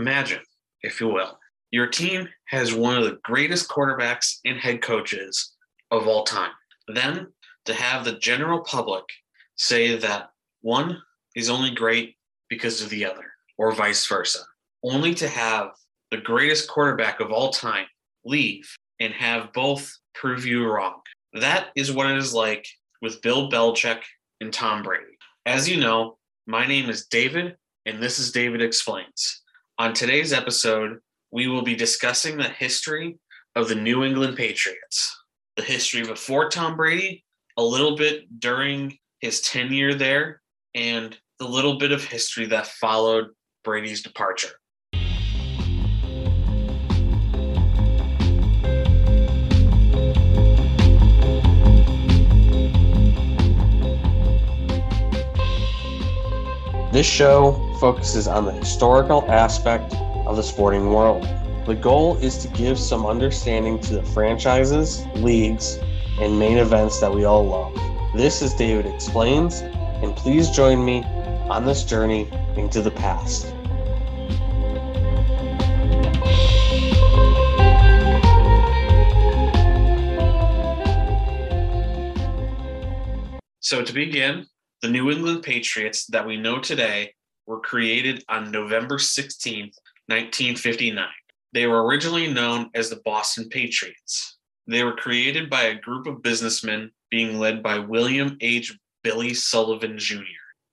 Imagine, if you will, your team has one of the greatest quarterbacks and head coaches of all time. Then to have the general public say that one is only great because of the other, or vice versa, only to have the greatest quarterback of all time leave and have both prove you wrong. That is what it is like with Bill Belichick and Tom Brady. As you know, my name is David, and this is David Explains. On today's episode, we will be discussing the history of the New England Patriots, the history before Tom Brady, a little bit during his tenure there, and the little bit of history that followed Brady's departure. This show focuses on the historical aspect of the sporting world. The goal is to give some understanding to the franchises, leagues, and main events that we all love. This is David Explains, and please join me on this journey into the past. So, to begin, the New England Patriots that we know today were created on November 16, 1959. They were originally known as the Boston Patriots. They were created by a group of businessmen being led by William H. Billy Sullivan Jr.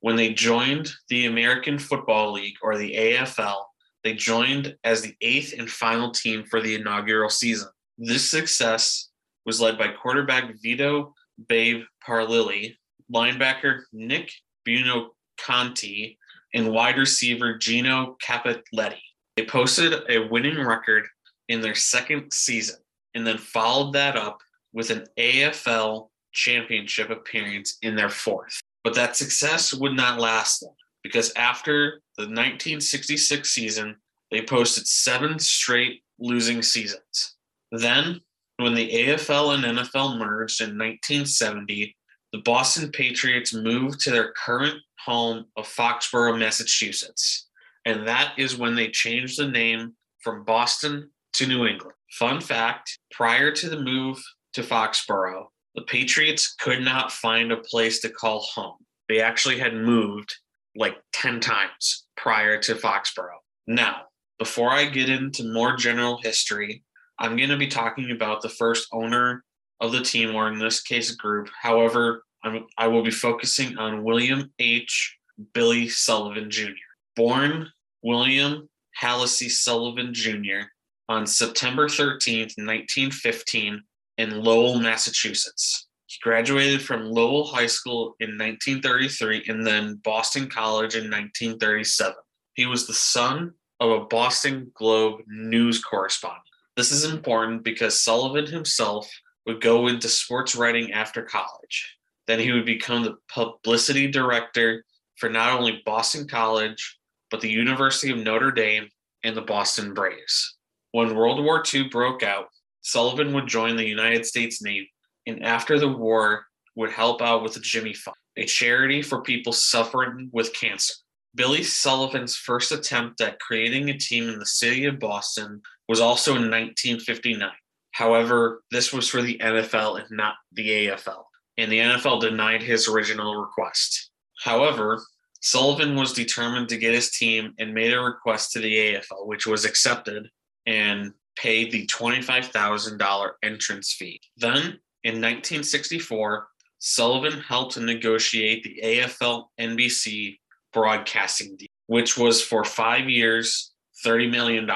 When they joined the American Football League or the AFL, they joined as the eighth and final team for the inaugural season. This success was led by quarterback Vito Babe Parilli linebacker Nick Buonoconti, and wide receiver Gino Cappelletti. They posted a winning record in their second season and then followed that up with an AFL championship appearance in their fourth. But that success would not last long because after the 1966 season, they posted seven straight losing seasons. Then, when the AFL and NFL merged in 1970, the Boston Patriots moved to their current home of Foxborough, Massachusetts. And that is when they changed the name from Boston to New England. Fun fact prior to the move to Foxborough, the Patriots could not find a place to call home. They actually had moved like 10 times prior to Foxborough. Now, before I get into more general history, I'm going to be talking about the first owner of the team, or in this case, group. However, I'm, I will be focusing on William H. Billy Sullivan Jr. Born William Halsey Sullivan Jr. on September 13th, 1915, in Lowell, Massachusetts. He graduated from Lowell High School in 1933 and then Boston College in 1937. He was the son of a Boston Globe news correspondent. This is important because Sullivan himself would go into sports writing after college. Then he would become the publicity director for not only Boston College, but the University of Notre Dame and the Boston Braves. When World War II broke out, Sullivan would join the United States Navy and after the war would help out with the Jimmy Fund, a charity for people suffering with cancer. Billy Sullivan's first attempt at creating a team in the city of Boston was also in 1959. However, this was for the NFL and not the AFL, and the NFL denied his original request. However, Sullivan was determined to get his team and made a request to the AFL, which was accepted and paid the $25,000 entrance fee. Then, in 1964, Sullivan helped negotiate the AFL NBC broadcasting deal, which was for five years, $30 million.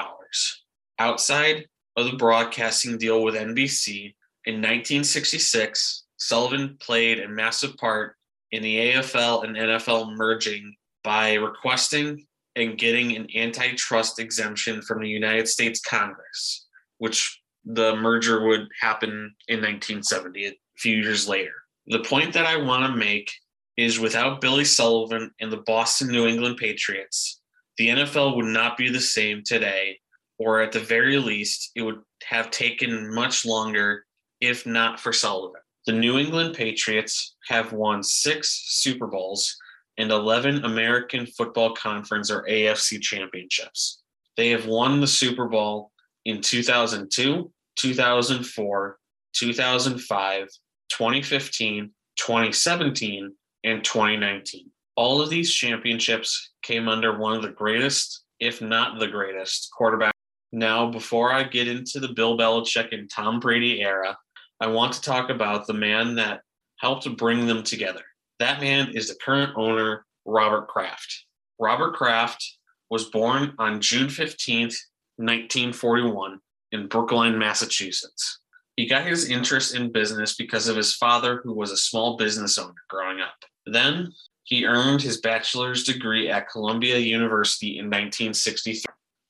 Outside of the broadcasting deal with NBC. In 1966, Sullivan played a massive part in the AFL and NFL merging by requesting and getting an antitrust exemption from the United States Congress, which the merger would happen in 1970, a few years later. The point that I want to make is without Billy Sullivan and the Boston New England Patriots, the NFL would not be the same today or at the very least, it would have taken much longer if not for Sullivan. The New England Patriots have won six Super Bowls and 11 American Football Conference or AFC championships. They have won the Super Bowl in 2002, 2004, 2005, 2015, 2017, and 2019. All of these championships came under one of the greatest, if not the greatest, quarterback. Now, before I get into the Bill Belichick and Tom Brady era, I want to talk about the man that helped bring them together. That man is the current owner, Robert Kraft. Robert Kraft was born on June 15th, 1941, in Brookline, Massachusetts. He got his interest in business because of his father, who was a small business owner growing up. Then he earned his bachelor's degree at Columbia University in 1963.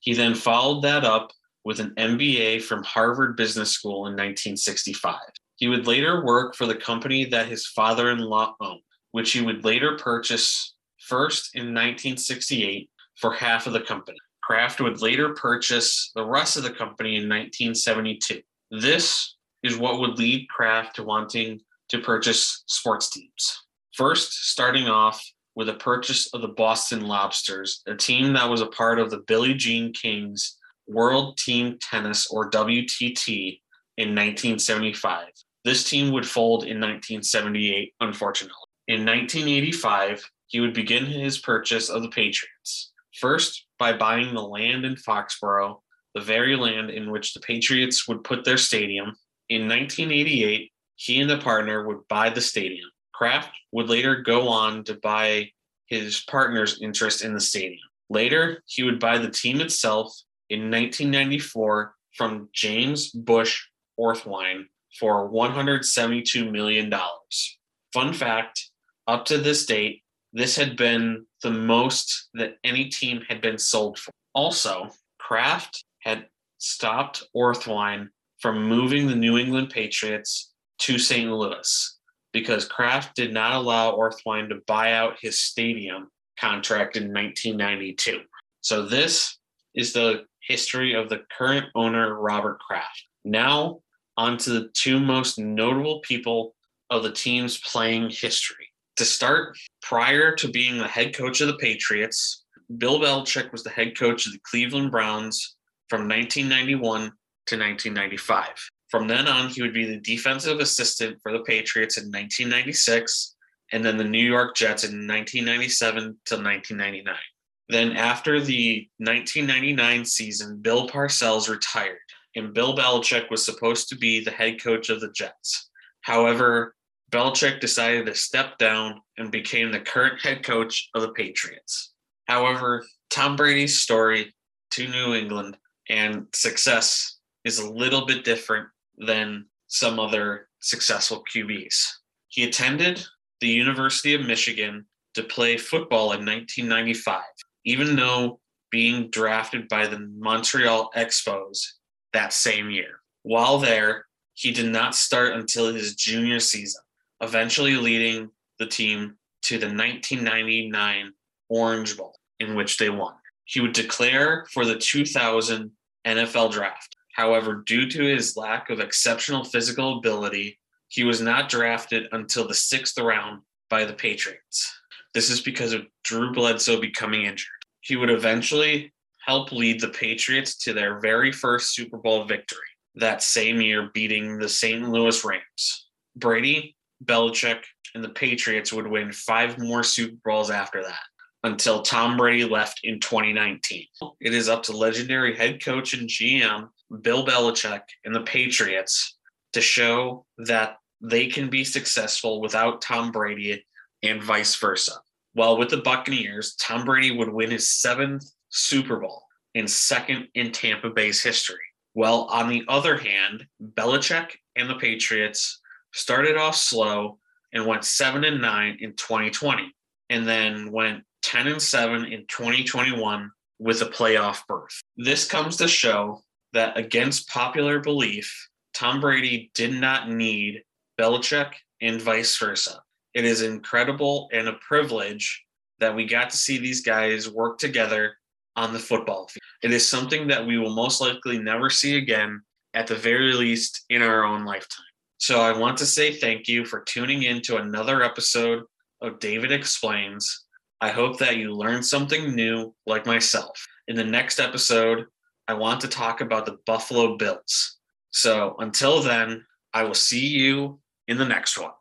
He then followed that up with an MBA from Harvard Business School in 1965. He would later work for the company that his father in law owned, which he would later purchase first in 1968 for half of the company. Kraft would later purchase the rest of the company in 1972. This is what would lead Kraft to wanting to purchase sports teams. First, starting off with a purchase of the Boston Lobsters, a team that was a part of the Billie Jean King's World Team Tennis or WTT in 1975. This team would fold in 1978, unfortunately. In 1985, he would begin his purchase of the Patriots. First, by buying the land in Foxborough, the very land in which the Patriots would put their stadium. In 1988, he and a partner would buy the stadium. Kraft would later go on to buy his partner's interest in the stadium. Later, he would buy the team itself in 1994 from James Bush Orthwein for $172 million. Fun fact up to this date, this had been the most that any team had been sold for. Also, Kraft had stopped Orthwein from moving the New England Patriots to St. Louis because Kraft did not allow Orthwein to buy out his stadium contract in 1992. So this is the history of the current owner, Robert Kraft. Now, on to the two most notable people of the team's playing history. To start, prior to being the head coach of the Patriots, Bill Belichick was the head coach of the Cleveland Browns from 1991 to 1995. From then on, he would be the defensive assistant for the Patriots in 1996 and then the New York Jets in 1997 to 1999. Then, after the 1999 season, Bill Parcells retired, and Bill Belichick was supposed to be the head coach of the Jets. However, Belichick decided to step down and became the current head coach of the Patriots. However, Tom Brady's story to New England and success is a little bit different than some other successful QBs. He attended the University of Michigan to play football in 1995, even though being drafted by the Montreal Expos that same year. While there, he did not start until his junior season, eventually leading the team to the 1999 Orange Bowl, in which they won. He would declare for the 2000 NFL draft. However, due to his lack of exceptional physical ability, he was not drafted until the sixth round by the Patriots. This is because of Drew Bledsoe becoming injured. He would eventually help lead the Patriots to their very first Super Bowl victory that same year, beating the St. Louis Rams. Brady, Belichick, and the Patriots would win five more Super Bowls after that until Tom Brady left in 2019. It is up to legendary head coach and GM Bill Belichick and the Patriots to show that they can be successful without Tom Brady and vice versa. While with the Buccaneers, Tom Brady would win his seventh Super Bowl and second in Tampa Bay's history. Well, on the other hand, Belichick and the Patriots started off slow and went 7 and 9 in 2020 and then went 10 and 7 in 2021 with a playoff berth. This comes to show that against popular belief, Tom Brady did not need Belichick and vice versa. It is incredible and a privilege that we got to see these guys work together on the football field. It is something that we will most likely never see again, at the very least in our own lifetime. So I want to say thank you for tuning in to another episode of David Explains. I hope that you learned something new, like myself. In the next episode, I want to talk about the Buffalo Bills. So until then, I will see you in the next one.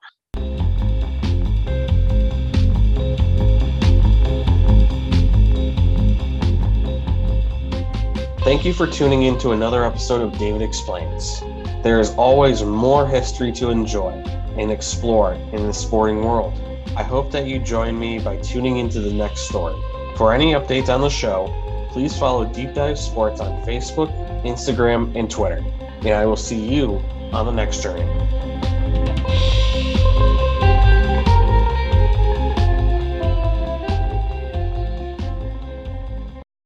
Thank you for tuning in to another episode of David Explains. There is always more history to enjoy and explore in the sporting world. I hope that you join me by tuning into the next story. For any updates on the show, please follow Deep Dive Sports on Facebook, Instagram, and Twitter. And I will see you on the next journey.